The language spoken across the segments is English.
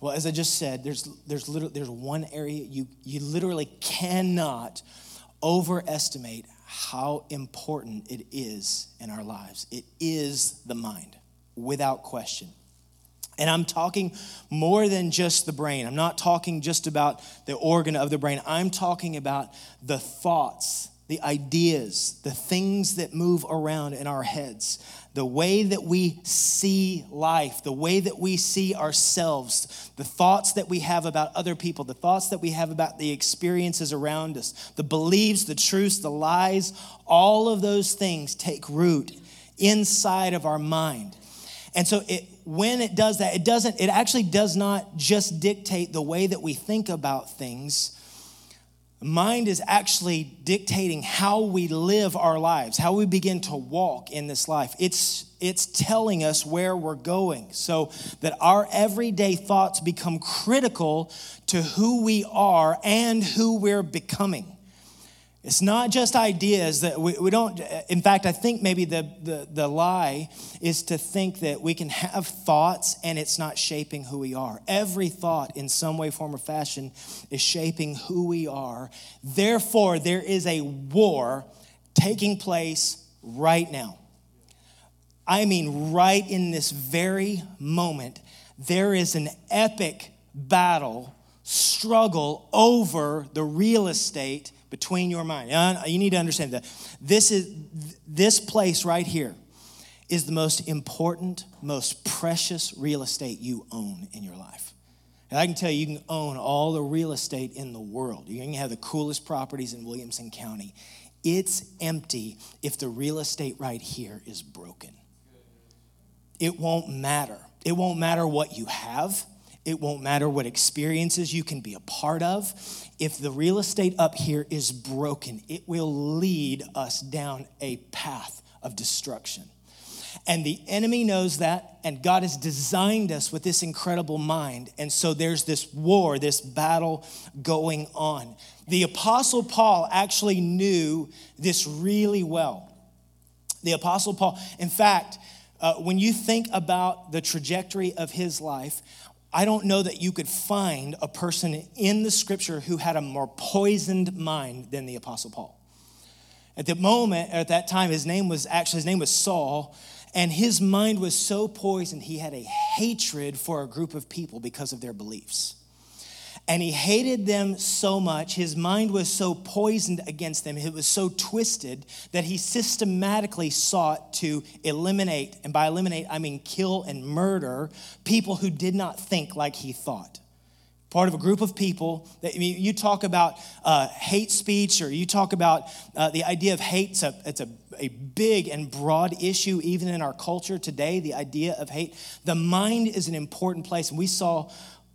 Well, as I just said, there's, there's, literally, there's one area you, you literally cannot overestimate how important it is in our lives. It is the mind, without question. And I'm talking more than just the brain. I'm not talking just about the organ of the brain. I'm talking about the thoughts, the ideas, the things that move around in our heads, the way that we see life, the way that we see ourselves, the thoughts that we have about other people, the thoughts that we have about the experiences around us, the beliefs, the truths, the lies, all of those things take root inside of our mind. And so it, when it does that, it doesn't, it actually does not just dictate the way that we think about things. Mind is actually dictating how we live our lives, how we begin to walk in this life. It's, it's telling us where we're going so that our everyday thoughts become critical to who we are and who we're becoming. It's not just ideas that we, we don't, in fact, I think maybe the, the, the lie is to think that we can have thoughts and it's not shaping who we are. Every thought, in some way, form, or fashion, is shaping who we are. Therefore, there is a war taking place right now. I mean, right in this very moment, there is an epic battle, struggle over the real estate between your mind. You need to understand that this is this place right here is the most important, most precious real estate you own in your life. And I can tell you, you can own all the real estate in the world. You can have the coolest properties in Williamson County. It's empty if the real estate right here is broken. It won't matter. It won't matter what you have. It won't matter what experiences you can be a part of. If the real estate up here is broken, it will lead us down a path of destruction. And the enemy knows that, and God has designed us with this incredible mind. And so there's this war, this battle going on. The Apostle Paul actually knew this really well. The Apostle Paul, in fact, uh, when you think about the trajectory of his life, I don't know that you could find a person in the scripture who had a more poisoned mind than the Apostle Paul. At the moment, at that time, his name was actually, his name was Saul, and his mind was so poisoned, he had a hatred for a group of people because of their beliefs. And he hated them so much, his mind was so poisoned against them, it was so twisted that he systematically sought to eliminate, and by eliminate, I mean kill and murder people who did not think like he thought. Part of a group of people that I mean, you talk about uh, hate speech, or you talk about uh, the idea of hate. It's, a, it's a, a big and broad issue, even in our culture today. The idea of hate. The mind is an important place, and we saw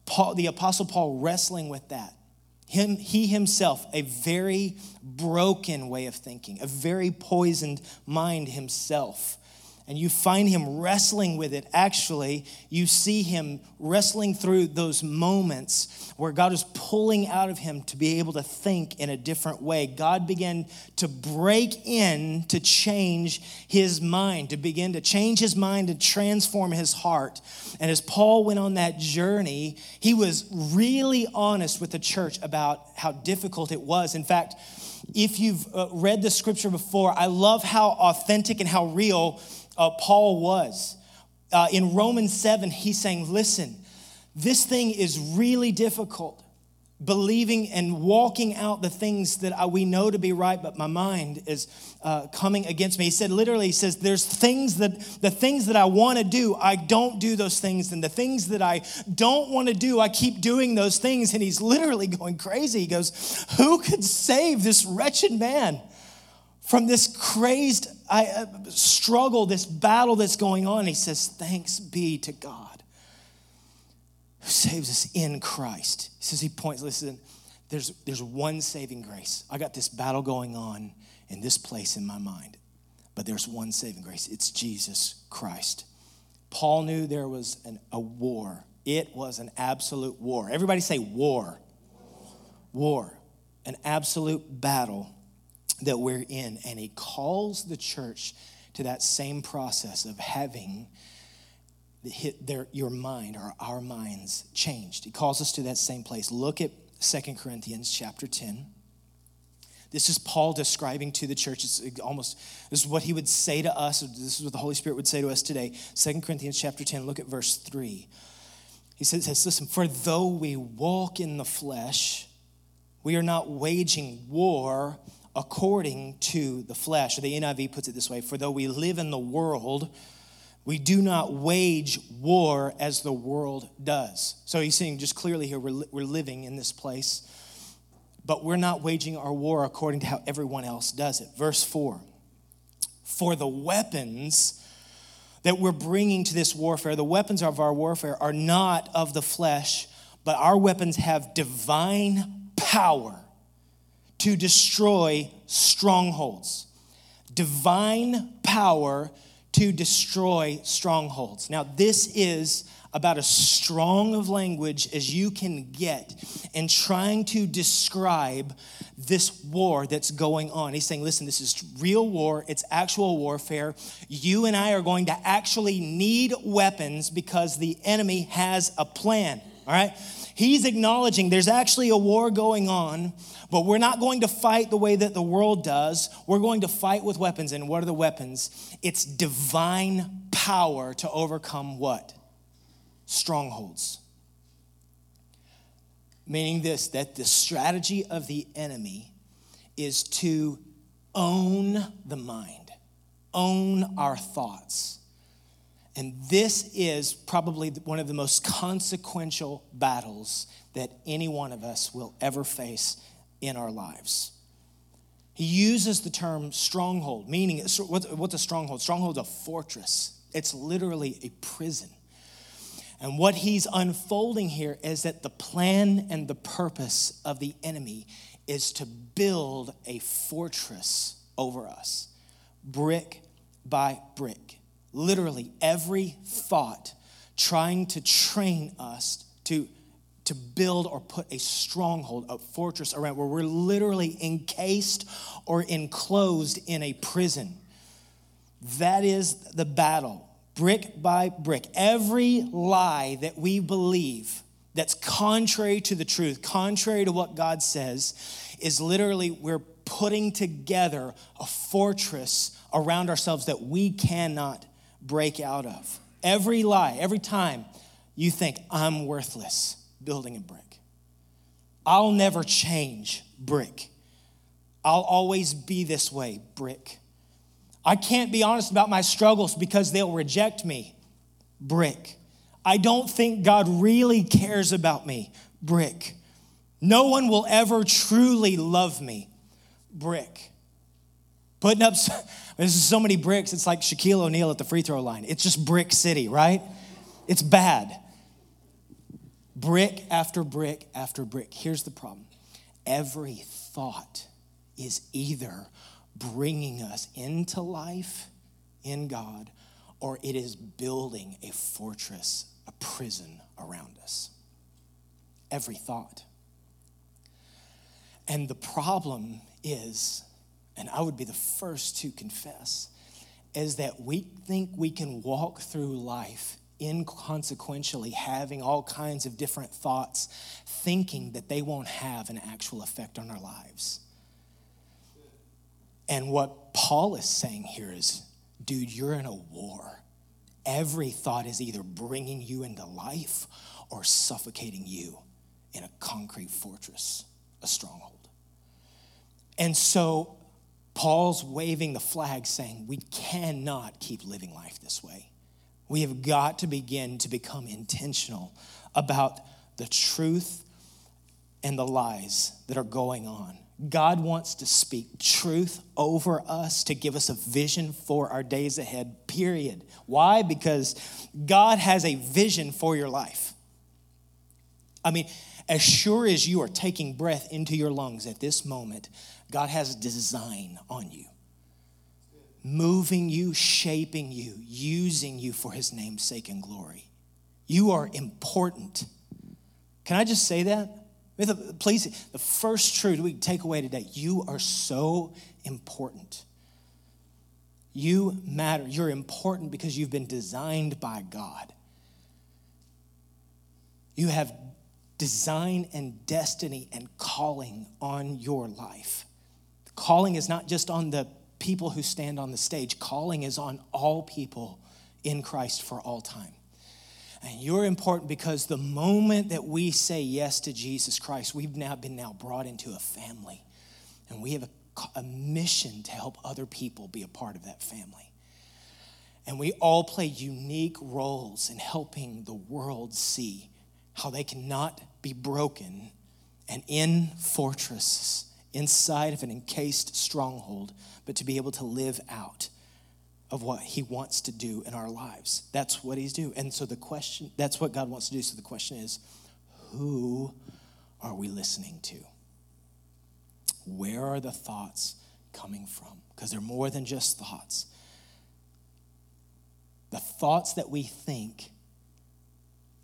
Paul, the Apostle Paul wrestling with that. Him, he himself, a very broken way of thinking, a very poisoned mind himself and you find him wrestling with it, actually, you see him wrestling through those moments where God is pulling out of him to be able to think in a different way. God began to break in to change his mind, to begin to change his mind and transform his heart. And as Paul went on that journey, he was really honest with the church about how difficult it was. In fact, if you've uh, read the scripture before, I love how authentic and how real uh, Paul was. Uh, in Romans 7, he's saying, Listen, this thing is really difficult. Believing and walking out the things that I, we know to be right, but my mind is uh, coming against me. He said, literally, he says, There's things that, the things that I want to do, I don't do those things. And the things that I don't want to do, I keep doing those things. And he's literally going crazy. He goes, Who could save this wretched man? From this crazed uh, struggle, this battle that's going on. He says, Thanks be to God who saves us in Christ. He says, He points, listen, there's, there's one saving grace. I got this battle going on in this place in my mind, but there's one saving grace. It's Jesus Christ. Paul knew there was an, a war. It was an absolute war. Everybody say war. War. An absolute battle that we're in. And he calls the church to that same process of having their, your mind or our minds changed. He calls us to that same place. Look at Second Corinthians chapter 10. This is Paul describing to the church. It's almost this is what he would say to us. This is what the Holy Spirit would say to us today. Second Corinthians chapter 10, look at verse 3. He says, Listen, for though we walk in the flesh, we are not waging war according to the flesh. The NIV puts it this way For though we live in the world, we do not wage war as the world does. So he's saying just clearly here, we're, we're living in this place, but we're not waging our war according to how everyone else does it. Verse 4 For the weapons that we're bringing to this warfare, the weapons of our warfare are not of the flesh, but our weapons have divine power to destroy strongholds. Divine power to destroy strongholds. Now, this is about as strong of language as you can get in trying to describe this war that's going on. He's saying, listen, this is real war, it's actual warfare. You and I are going to actually need weapons because the enemy has a plan, all right? He's acknowledging there's actually a war going on, but we're not going to fight the way that the world does. We're going to fight with weapons. And what are the weapons? It's divine power to overcome what? Strongholds. Meaning this that the strategy of the enemy is to own the mind, own our thoughts and this is probably one of the most consequential battles that any one of us will ever face in our lives. He uses the term stronghold, meaning what's a stronghold? Stronghold's a fortress, it's literally a prison. And what he's unfolding here is that the plan and the purpose of the enemy is to build a fortress over us, brick by brick literally every thought trying to train us to, to build or put a stronghold, a fortress around where we're literally encased or enclosed in a prison. That is the battle, brick by brick. Every lie that we believe that's contrary to the truth, contrary to what God says, is literally we're putting together a fortress around ourselves that we cannot break out of. Every lie, every time you think, I'm worthless, building a brick. I'll never change, brick. I'll always be this way, brick. I can't be honest about my struggles because they'll reject me, brick. I don't think God really cares about me, brick. No one will ever truly love me, brick. Putting up, this is so many bricks, it's like Shaquille O'Neal at the free throw line. It's just brick city, right? It's bad. Brick after brick after brick. Here's the problem every thought is either bringing us into life in God or it is building a fortress, a prison around us. Every thought. And the problem is and I would be the first to confess, is that we think we can walk through life inconsequentially having all kinds of different thoughts, thinking that they won't have an actual effect on our lives. And what Paul is saying here is, dude, you're in a war. Every thought is either bringing you into life or suffocating you in a concrete fortress, a stronghold. And so Paul's waving the flag saying, We cannot keep living life this way. We have got to begin to become intentional about the truth and the lies that are going on. God wants to speak truth over us to give us a vision for our days ahead, period. Why? Because God has a vision for your life. I mean, as sure as you are taking breath into your lungs at this moment, God has design on you, moving you, shaping you, using you for his name's sake and glory. You are important. Can I just say that? Please, the first truth we take away today you are so important. You matter. You're important because you've been designed by God. You have design and destiny and calling on your life. Calling is not just on the people who stand on the stage, calling is on all people in Christ for all time. And you're important because the moment that we say yes to Jesus Christ, we've now been now brought into a family. And we have a, a mission to help other people be a part of that family. And we all play unique roles in helping the world see how they cannot be broken and in fortresses inside of an encased stronghold, but to be able to live out of what he wants to do in our lives. That's what he's doing. And so the question, that's what God wants to do. So the question is, who are we listening to? Where are the thoughts coming from? Because they're more than just thoughts. The thoughts that we think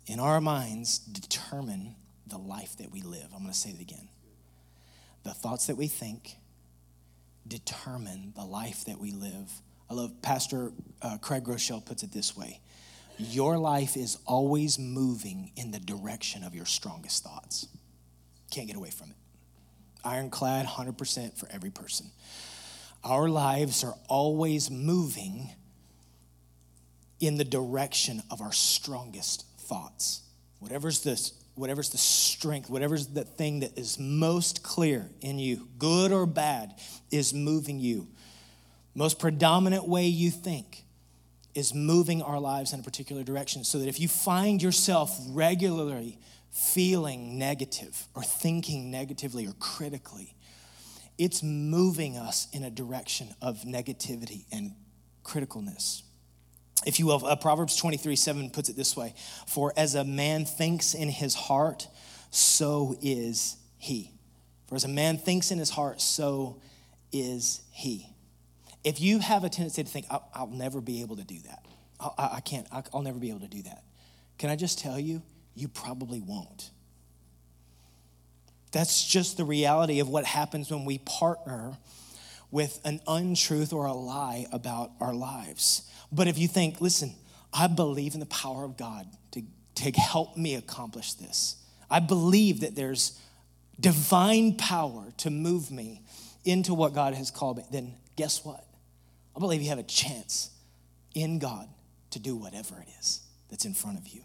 in our minds determine the life that we live. I'm going to say it again. The thoughts that we think determine the life that we live. I love Pastor uh, Craig Groeschel puts it this way Your life is always moving in the direction of your strongest thoughts. Can't get away from it. Ironclad, 100% for every person. Our lives are always moving in the direction of our strongest thoughts. Whatever's the, whatever's the strength, whatever's the thing that is most clear in you, good or bad, is moving you. Most predominant way you think is moving our lives in a particular direction. So that if you find yourself regularly feeling negative or thinking negatively or critically, it's moving us in a direction of negativity and criticalness if you will, uh, Proverbs 23 7 puts it this way For as a man thinks in his heart, so is he. For as a man thinks in his heart, so is he. If you have a tendency to think, I'll, I'll never be able to do that, I'll, I, can't, I'll never be able to do that, can I just tell you, you probably won't. That's just the reality of what happens when we partner with an untruth or a lie about our lives. But if you think, listen, I believe in the power of God to, to help me accomplish this, I believe that there's divine power to move me into what God has called me, then guess what? I believe you have a chance in God to do whatever it is that's in front of you.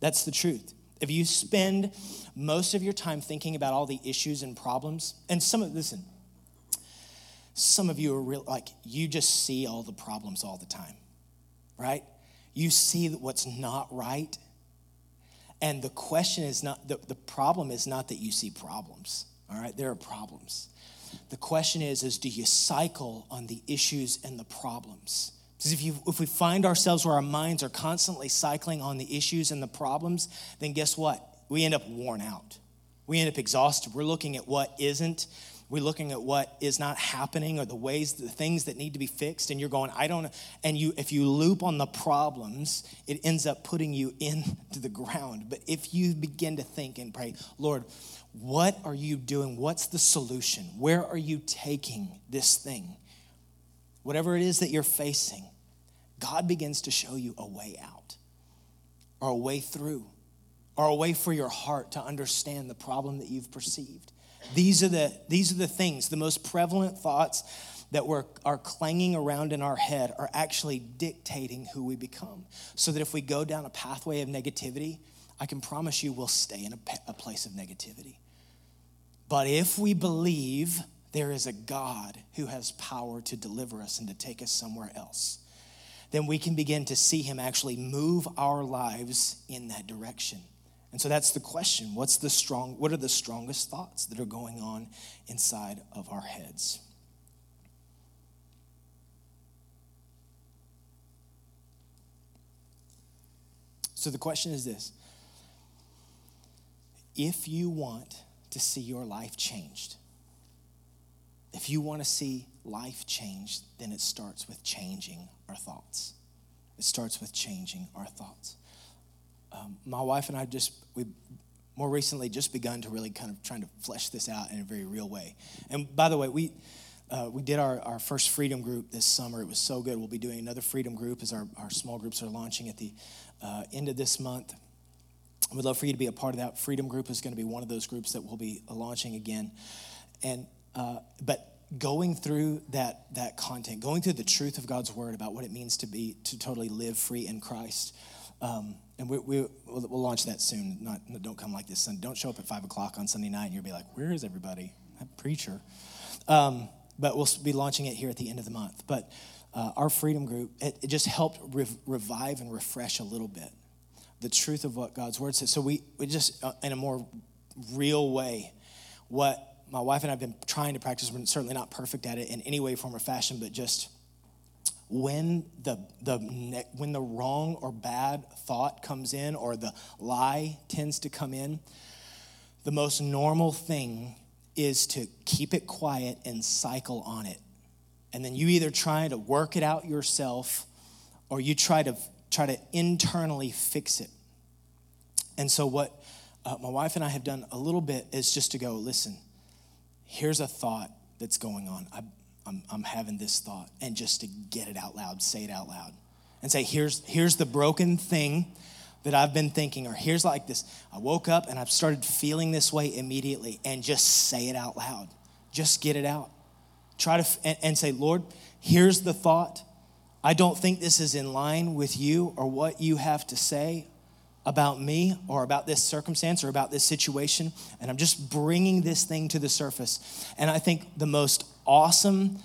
That's the truth. If you spend most of your time thinking about all the issues and problems, and some of, listen, some of you are real, like, you just see all the problems all the time, right? You see what's not right. And the question is not, the, the problem is not that you see problems, all right? There are problems. The question is, is do you cycle on the issues and the problems? Because if, you, if we find ourselves where our minds are constantly cycling on the issues and the problems, then guess what? We end up worn out. We end up exhausted. We're looking at what isn't we're looking at what is not happening or the ways the things that need to be fixed and you're going i don't and you if you loop on the problems it ends up putting you into the ground. But if you begin to think and pray lord what are you doing? What's the solution? Where are you taking this thing? Whatever it is that you're facing god begins to show you a way out or a way through or a way for your heart to understand the problem that you've perceived these are the, these are the things, the most prevalent thoughts that we're, are clanging around in our head are actually dictating who we become. So that if we go down a pathway of negativity, I can promise you we'll stay in a, a place of negativity. But if we believe there is a God who has power to deliver us and to take us somewhere else, then we can begin to see Him actually move our lives in that direction. And so that's the question. What's the strong what are the strongest thoughts that are going on inside of our heads? So the question is this. If you want to see your life changed, if you want to see life changed, then it starts with changing our thoughts. It starts with changing our thoughts um, my wife and I just, we more recently just begun to really kind of trying to flesh this out in a very real way. And by the way, we, uh, we did our, our first freedom group this summer. It was so good. We'll be doing another freedom group as our, our small groups are launching at the uh, end of this month. We'd love for you to be a part of that. Freedom Group is going to be one of those groups that we'll be launching again. And uh, but going through that that content, going through the truth of God's word about what it means to be to totally live free in Christ. Um, and we, we, will we'll launch that soon. Not, don't come like this. Don't show up at five o'clock on Sunday night and you'll be like, "Where is everybody? That preacher." Um, but we'll be launching it here at the end of the month. But uh, our freedom group, it, it just helped rev- revive and refresh a little bit the truth of what God's word says. So we, we just, uh, in a more real way, what my wife and I have been trying to practice, we're certainly not perfect at it in any way, form, or fashion, but just when the, the, when the wrong or bad thought comes in or the lie tends to come in, the most normal thing is to keep it quiet and cycle on it. And then you either try to work it out yourself or you try to try to internally fix it. And so what uh, my wife and I have done a little bit is just to go, listen, here's a thought that's going on. I, I'm, I'm having this thought, and just to get it out loud, say it out loud, and say, here's, here's the broken thing that I've been thinking, or here's like this. I woke up and I've started feeling this way immediately, and just say it out loud. Just get it out. Try to, and, and say, Lord, here's the thought. I don't think this is in line with you or what you have to say about me or about this circumstance or about this situation. And I'm just bringing this thing to the surface. And I think the most awesome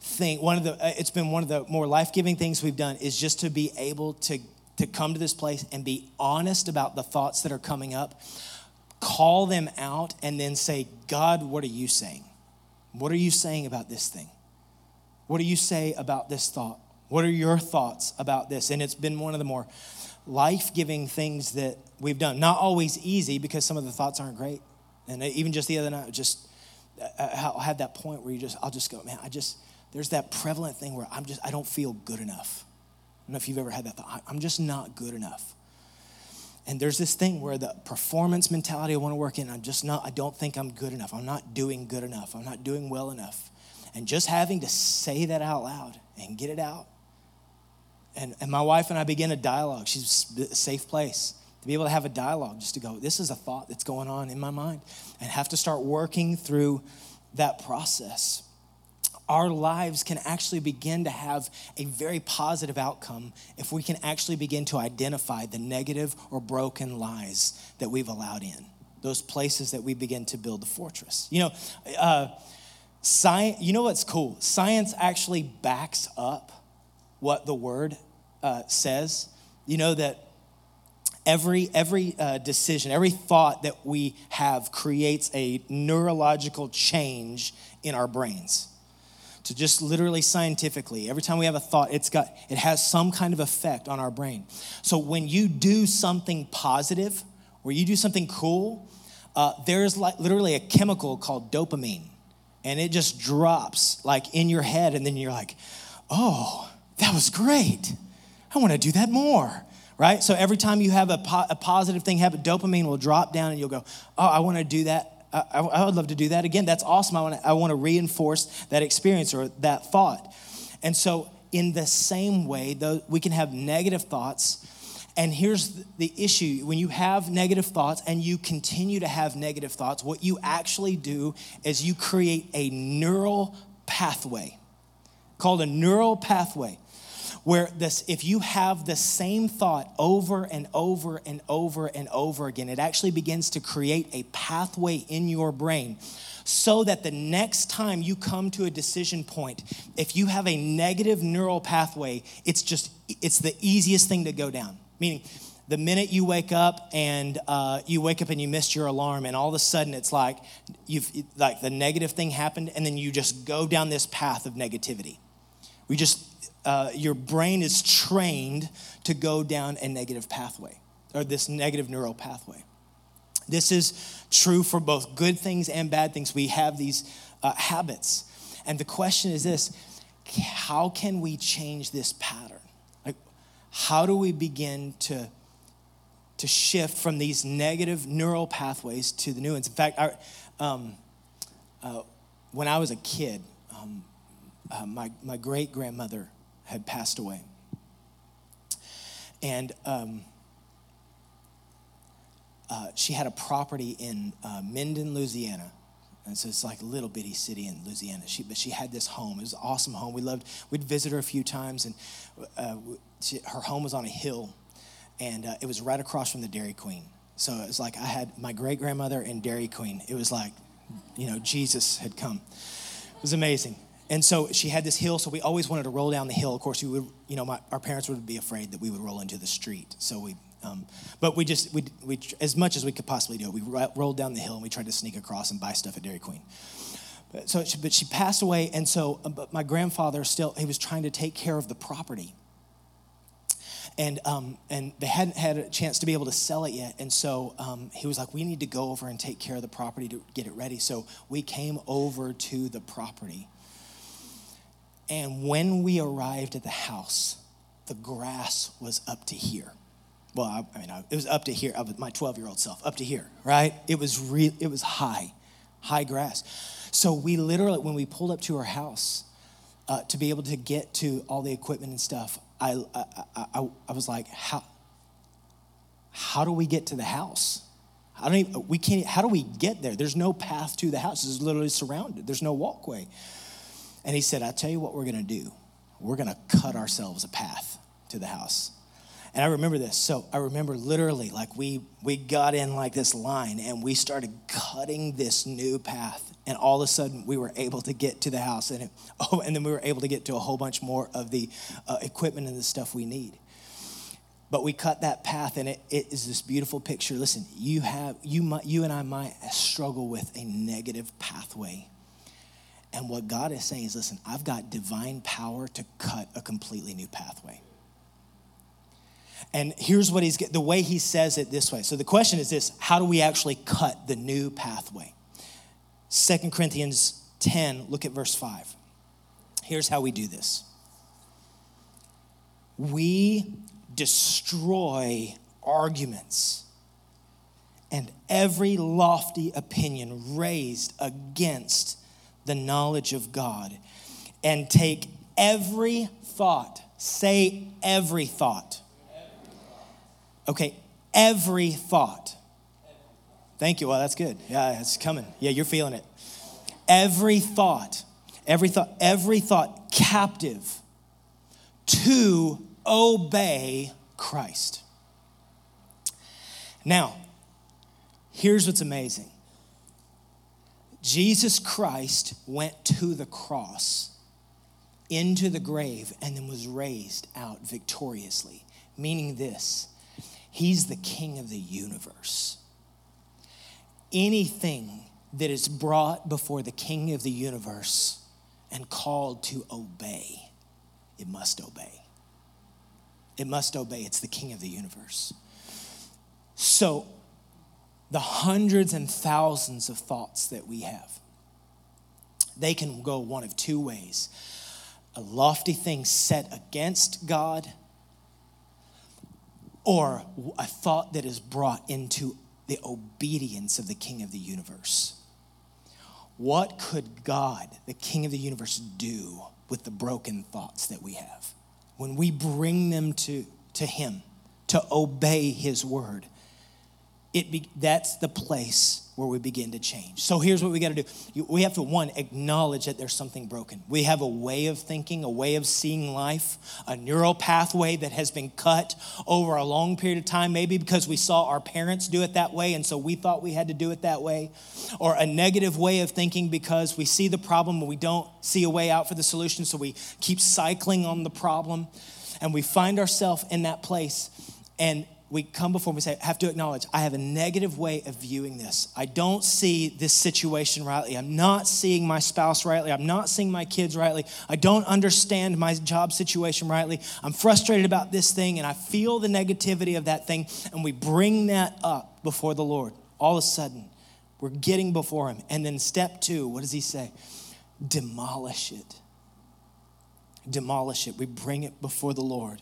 thing, one of the, uh, it's been one of the more life giving things we've done is just to be able to, to come to this place and be honest about the thoughts that are coming up, call them out, and then say, God, what are you saying? What are you saying about this thing? What do you say about this thought? What are your thoughts about this? And it's been one of the more life giving things that we've done. Not always easy because some of the thoughts aren't great. And even just the other night, just Uh, uh, I had that point where you just, I'll just go, man, I just, there's that prevalent thing where I'm just, I don't feel good enough. I don't know if you've ever had that thought. I'm just not good enough. And there's this thing where the performance mentality I want to work in, I'm just not, I don't think I'm good enough. I'm not doing good enough. I'm not doing well enough. And just having to say that out loud and get it out and, and my wife and I begin a dialogue. She's a safe place to be able to have a dialogue, just to go, this is a thought that's going on in my mind, and have to start working through that process. Our lives can actually begin to have a very positive outcome if we can actually begin to identify the negative or broken lies that we've allowed in, those places that we begin to build the fortress. You know, uh, science, you know what's cool? Science actually backs up what the word uh, says. You know that every every uh, decision, every thought that we have creates a neurological change in our brains. To just literally scientifically, every time we have a thought, it's got it has some kind of effect on our brain. So when you do something positive, or you do something cool, uh, there's like literally a chemical called dopamine, and it just drops like in your head, and then you're like, oh that was great. I want to do that more. Right? So every time you have a, po- a positive thing happen, dopamine will drop down and you'll go, oh, I want to do that. I, I, would love to do that again. That's awesome. I want to I want to reinforce that experience or that thought. And so, in the same way, though, we can have negative thoughts. And here's the issue when you have negative thoughts and you continue to have negative thoughts, what you actually do is you create a neural pathway called a neural pathway where this if you have the same thought over and over and over and over again it actually begins to create a pathway in your brain so that the next time you come to a decision point if you have a negative neural pathway it's just it's the easiest thing to go down. Meaning the minute you wake up and uh, you wake up and you missed your alarm and all of a sudden it's like you've like the negative thing happened and then you just go down this path of negativity. We just uh, your brain is trained to go down a negative pathway or this negative neural pathway. This is true for both good things and bad things. We have these uh, habits. And the question is this how can we change this pattern? Like, how do we begin to, to shift from these negative neural pathways to the new ones? In fact, our, um, uh, when I was a kid, um, uh, my, my great grandmother had passed away. And um, uh, she had a property in uh, Minden, Louisiana. And so it's like a little bitty city in Louisiana. She, but she had this home. It was an awesome home. We loved, we'd visit her a few times, and uh, she, her home was on a hill, and uh, it was right across from the Dairy Queen. So it was like I had my great grandmother and Dairy Queen. It was like, you know, Jesus had come. It was amazing. And so she had this hill, so we always wanted to roll down the hill. Of course, we would, you know, my, our parents would be afraid that we would roll into the street. So we, um, but we just, we, we, as much as we could possibly do it, we rolled down the hill and we tried to sneak across and buy stuff at Dairy Queen. But, so, she, but she passed away, and so, uh, but my grandfather still, he was trying to take care of the property and um, and they hadn't had a chance to be able to sell it yet. And so um, he was like, "We need to go over and take care of the property to get it ready." So we came over to the property, and when we arrived at the house, the grass was up to here. Well, I, I mean, I, it was up to here. my 12-year-old self, up to here, right? It was real. It was high, high grass. So we literally, when we pulled up to her house, uh, to be able to get to all the equipment and stuff, I, I, I, I was like, how, how do we get to the house? I don't even, we can't, how do we get there? There's no path to the house. It's literally surrounded. There's no walkway. And he said, I tell you what we're going to do. We're going to cut ourselves a path to the house. And I remember this. So I remember literally like we we got in like this line and we started cutting this new path. And all of a sudden we were able to get to the house and it, oh and then we were able to get to a whole bunch more of the uh, equipment and the stuff we need. But we cut that path and it, it is this beautiful picture. Listen, you have you might you and I might struggle with a negative pathway. And what God is saying is listen, I've got divine power to cut a completely new pathway. And here's what he's the way he says it this way. So the question is this how do we actually cut the new pathway? Second Corinthians 10, look at verse 5. Here's how we do this we destroy arguments and every lofty opinion raised against the knowledge of God and take every thought, say every thought Okay, every thought. Thank you. Well, that's good. Yeah, it's coming. Yeah, you're feeling it. Every thought, every thought, every thought captive to obey Christ. Now, here's what's amazing Jesus Christ went to the cross, into the grave, and then was raised out victoriously, meaning this He's the king of the universe. Anything that is brought before the king of the universe and called to obey, it must obey. It must obey. It's the king of the universe. So, the hundreds and thousands of thoughts that we have, they can go one of two ways a lofty thing set against God or a thought that is brought into the obedience of the King of the universe. What could God, the King of the universe, do with the broken thoughts that we have? When we bring them to, to Him to obey His word, it be, that's the place where we begin to change. So here's what we got to do. We have to, one, acknowledge that there's something broken. We have a way of thinking, a way of seeing life, a neural pathway that has been cut over a long period of time, maybe because we saw our parents do it that way, and so we thought we had to do it that way, or a negative way of thinking because we see the problem and we don't see a way out for the solution, so we keep cycling on the problem, and we find ourselves in that place. And we come before and we say, I have to acknowledge, I have a negative way of viewing this. I don't see this situation rightly. I'm not seeing my spouse rightly. I'm not seeing my kids rightly. I don't understand my job situation rightly. I'm frustrated about this thing and I feel the negativity of that thing. And we bring that up before the Lord. All of a sudden, we're getting before Him. And then step two, what does He say? Demolish it. Demolish it. We bring it before the Lord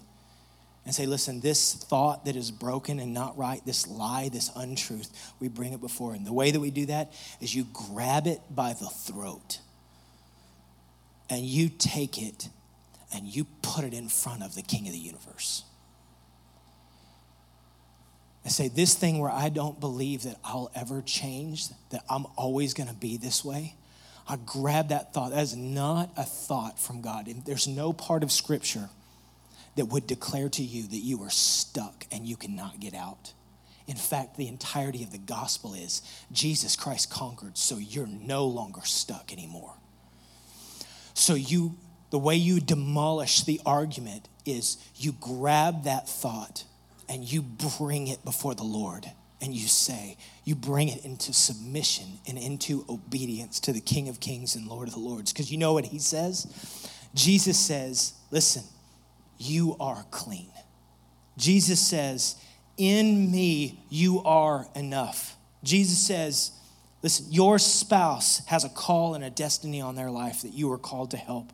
and say, listen, this thought that is broken and not right, this lie, this untruth, we bring it before Him. The way that we do that is you grab it by the throat and you take it and you put it in front of the King of the universe. I say, this thing where I don't believe that I'll ever change, that I'm always going to be this way, I grab that thought. That is not a thought from God. And there's no part of Scripture that would declare to you that you are stuck and you cannot get out. In fact, the entirety of the gospel is Jesus Christ conquered, so you're no longer stuck anymore. So you the way you demolish the argument is you grab that thought and you bring it before the Lord and you say, you bring it into submission and into obedience to the King of Kings and Lord of the Lords. Because you know what he says? Jesus says, listen, you are clean. Jesus says, in me you are enough. Jesus says, listen, your spouse has a call and a destiny on their life that you are called to help.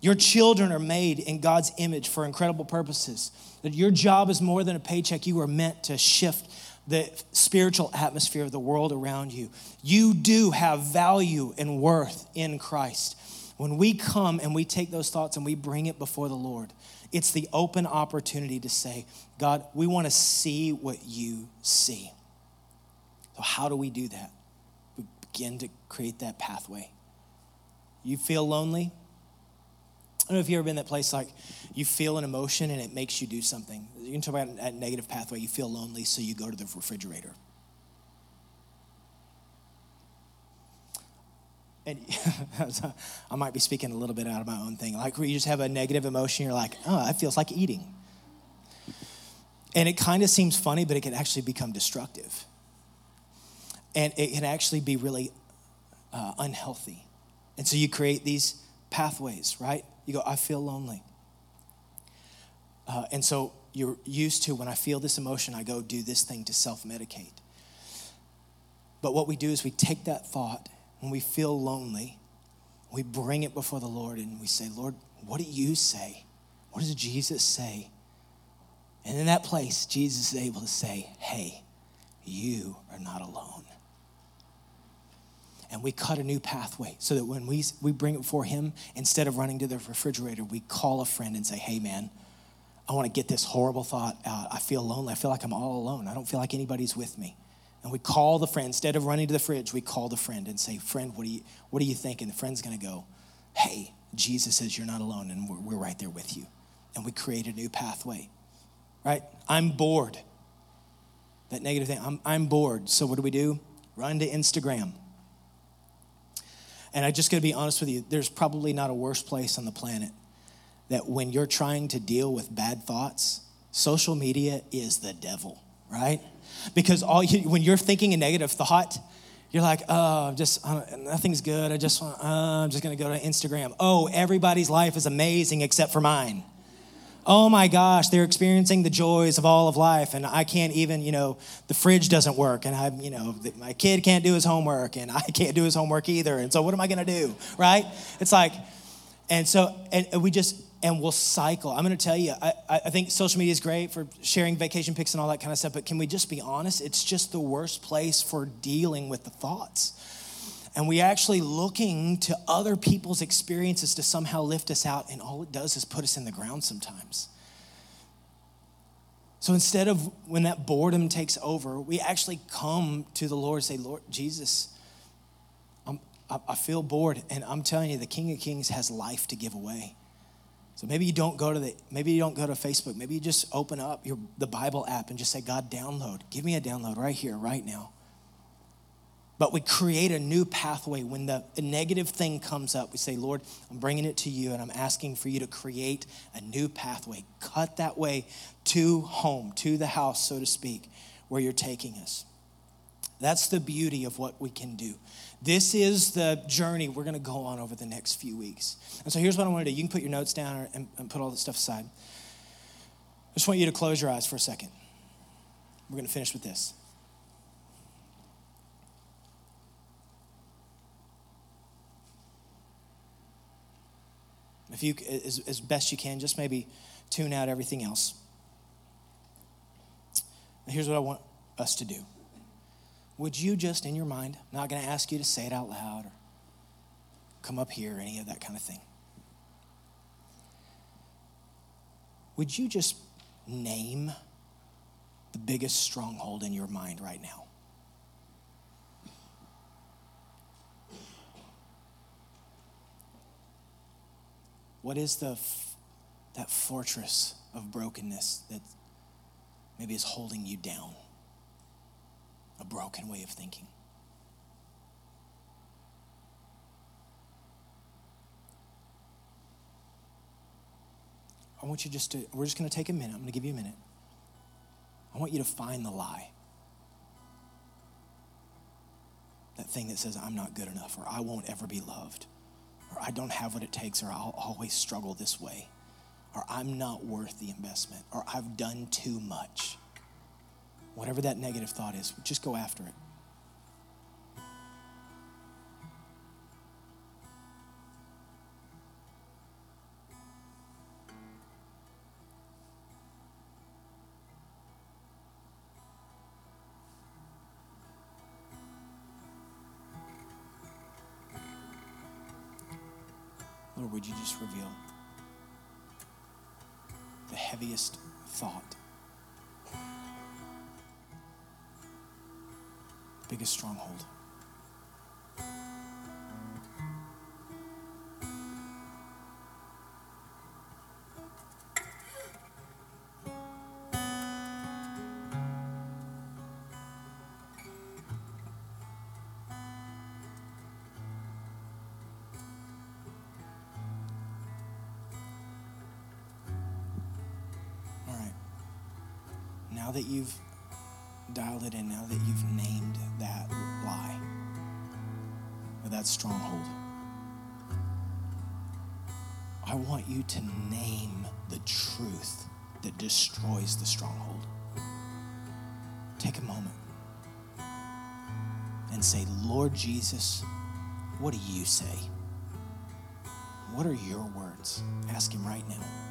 Your children are made in God's image for incredible purposes. That your job is more than a paycheck. You are meant to shift the spiritual atmosphere of the world around you. You do have value and worth in Christ. When we come and we take those thoughts and we bring it before the Lord, it's the open opportunity to say, God, we want to see what you see. So, how do we do that? We begin to create that pathway. You feel lonely? I don't know if you've ever been in that place like you feel an emotion and it makes you do something. You can talk about a negative pathway. You feel lonely, so you go to the refrigerator. And I might be speaking a little bit out of my own thing. Like where you just have a negative emotion, you're like, oh, that feels like eating. And it kind of seems funny, but it can actually become destructive. And it can actually be really uh, unhealthy. And so you create these pathways, right? You go, I feel lonely. Uh, and so you're used to when I feel this emotion, I go do this thing to self medicate. But what we do is we take that thought when we feel lonely, we bring it before the Lord and we say, Lord, what do you say? What does Jesus say? And in that place, Jesus is able to say, Hey, you are not alone and we cut a new pathway so that when we, we bring it before him, instead of running to the refrigerator, we call a friend and say, hey, man, I want to get this horrible thought out. I feel lonely. I feel like I'm all alone. I don't feel like anybody's with me. And we call the friend. Instead of running to the fridge, we call the friend and say, friend, what do you, what do you think? And the friend's going to go, hey, Jesus says you're not alone and we're, we're right there with you. And we create a new pathway, right? I'm bored. That negative thing, I'm, I'm bored. So what do we do? Run to Instagram and I just gotta be honest with you, there's probably not a worse place on the planet that when you're trying to deal with bad thoughts, social media is the devil, right? Because all you, when you're thinking a negative thought, you're like, oh, just nothing's good. I just want, uh, I'm just gonna go to Instagram. Oh, everybody's life is amazing except for mine oh my gosh, they're experiencing the joys of all of life, and I can't even, you know, the fridge doesn't work, and I, you know, my kid can't do his homework, and I can't do his homework either, and so what am I gonna do, right? It's like, and so, and we just, and we'll cycle. I'm gonna tell you, I, I think social media is great for sharing vacation pics and all that kind of stuff, but can we just be honest? It's just the worst place for dealing with the thoughts and we actually looking to other people's experiences to somehow lift us out and all it does is put us in the ground sometimes so instead of when that boredom takes over we actually come to the lord and say lord jesus I'm, i feel bored and i'm telling you the king of kings has life to give away so maybe you don't go to the maybe you don't go to facebook maybe you just open up your the bible app and just say god download give me a download right here right now but we create a new pathway. When the negative thing comes up, we say, Lord, I'm bringing it to you and I'm asking for you to create a new pathway. Cut that way to home, to the house, so to speak, where you're taking us. That's the beauty of what we can do. This is the journey we're going to go on over the next few weeks. And so here's what I want to do. You can put your notes down and, and put all this stuff aside. I just want you to close your eyes for a second. We're going to finish with this. If you, as, as best you can, just maybe tune out everything else. And here's what I want us to do. Would you just in your mind, I'm not going to ask you to say it out loud or come up here or any of that kind of thing. Would you just name the biggest stronghold in your mind right now? What is the that fortress of brokenness that maybe is holding you down? A broken way of thinking. I want you just to, we're just going to take a minute. I'm going to give you a minute. I want you to find the lie. That thing that says, I'm not good enough, or I won't ever be loved, or I don't have what it takes, or I'll always struggle this way, or I'm not worth the investment, or I've done too much. Whatever that negative thought is, just go after it. Lord, would you just reveal the heaviest thought, biggest stronghold? All right. Now that you've stronghold, I want you to name the truth that destroys the stronghold. Take a moment and say, Lord Jesus, what do you say? What are your words? Ask Him right now.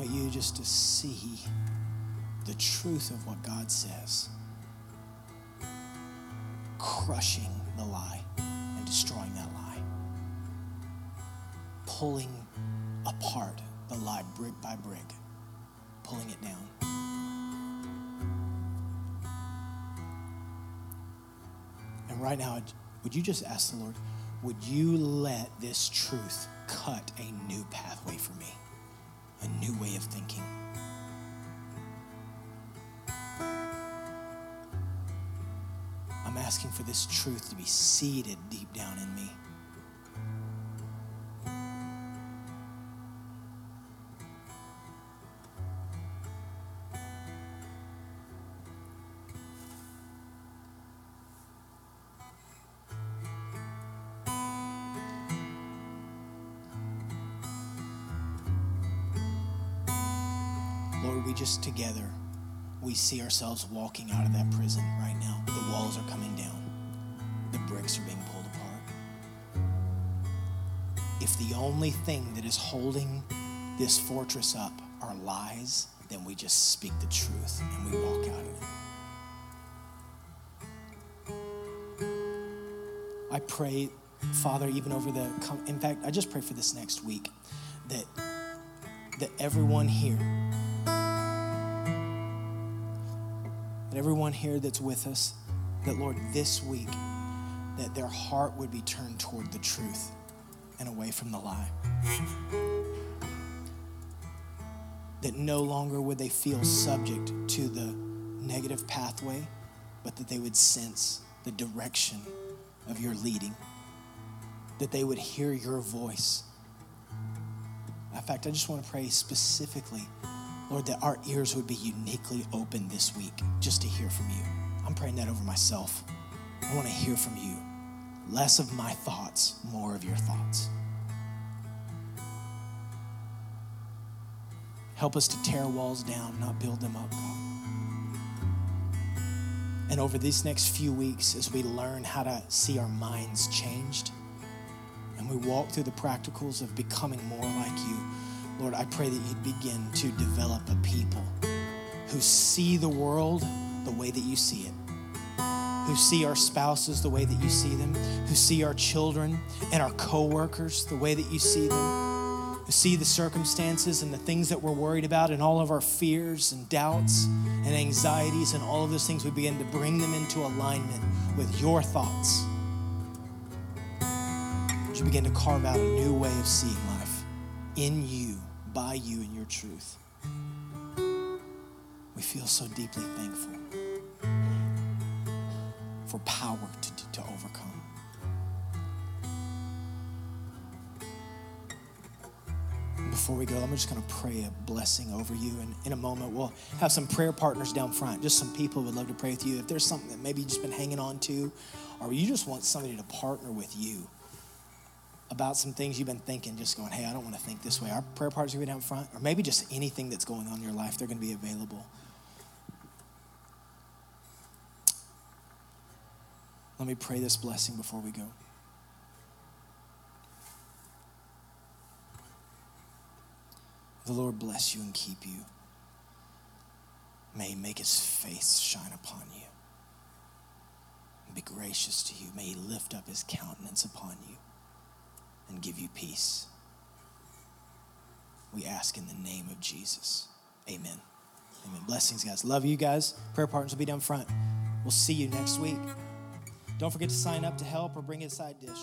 Want you just to see the truth of what God says, crushing the lie and destroying that lie, pulling apart the lie brick by brick, pulling it down. And right now, would you just ask the Lord, would you let this truth cut a new pathway for me? A new way of thinking. I'm asking for this truth to be seated deep down in me. Lord, we just together, we see ourselves walking out of that prison right now. The walls are coming down, the bricks are being pulled apart. If the only thing that is holding this fortress up are lies, then we just speak the truth and we walk out of it. I pray, Father, even over the, in fact, I just pray for this next week that, that everyone here, everyone here that's with us, that Lord, this week, that their heart would be turned toward the truth and away from the lie. That no longer would they feel subject to the negative pathway, but that they would sense the direction of your leading, that they would hear your voice. In fact, I just want to pray specifically Lord, that our ears would be uniquely open this week just to hear from you. I'm praying that over myself. I want to hear from you. Less of my thoughts, more of your thoughts. Help us to tear walls down, not build them up, God. And over these next few weeks, as we learn how to see our minds changed and we walk through the practicals of becoming more like you, Lord, I pray that you'd begin to develop a people who see the world the way that you see it who see our spouses the way that you see them, who see our children and our coworkers the way that you see them, who see the circumstances and the things that we're worried about and all of our fears and doubts and anxieties and all of those things, we begin to bring them into alignment with your thoughts. You begin to carve out a new way of seeing life in you, by you, and your truth? We feel so deeply thankful for power to, to, overcome. Before we go, I'm just going to pray a blessing over you. And in a moment, we'll have some prayer partners down front, just some people would love to pray with you. If there's something that maybe you've just been hanging on to, or you just want somebody to partner with you about some things you've been thinking, just going, hey, I don't want to think this way. Our prayer partners are going to be down front, or maybe just anything that's going on in your life, they're going to be available. Let me pray this blessing before we go. The Lord bless you and keep you. May he make his face shine upon you and be gracious to you. May he lift up his countenance upon you and give you peace. We ask in the name of Jesus. Amen. Amen. Blessings, guys. Love you guys. Prayer partners will be down front. We'll see you next week. Don't forget to sign up to help or bring a side dish.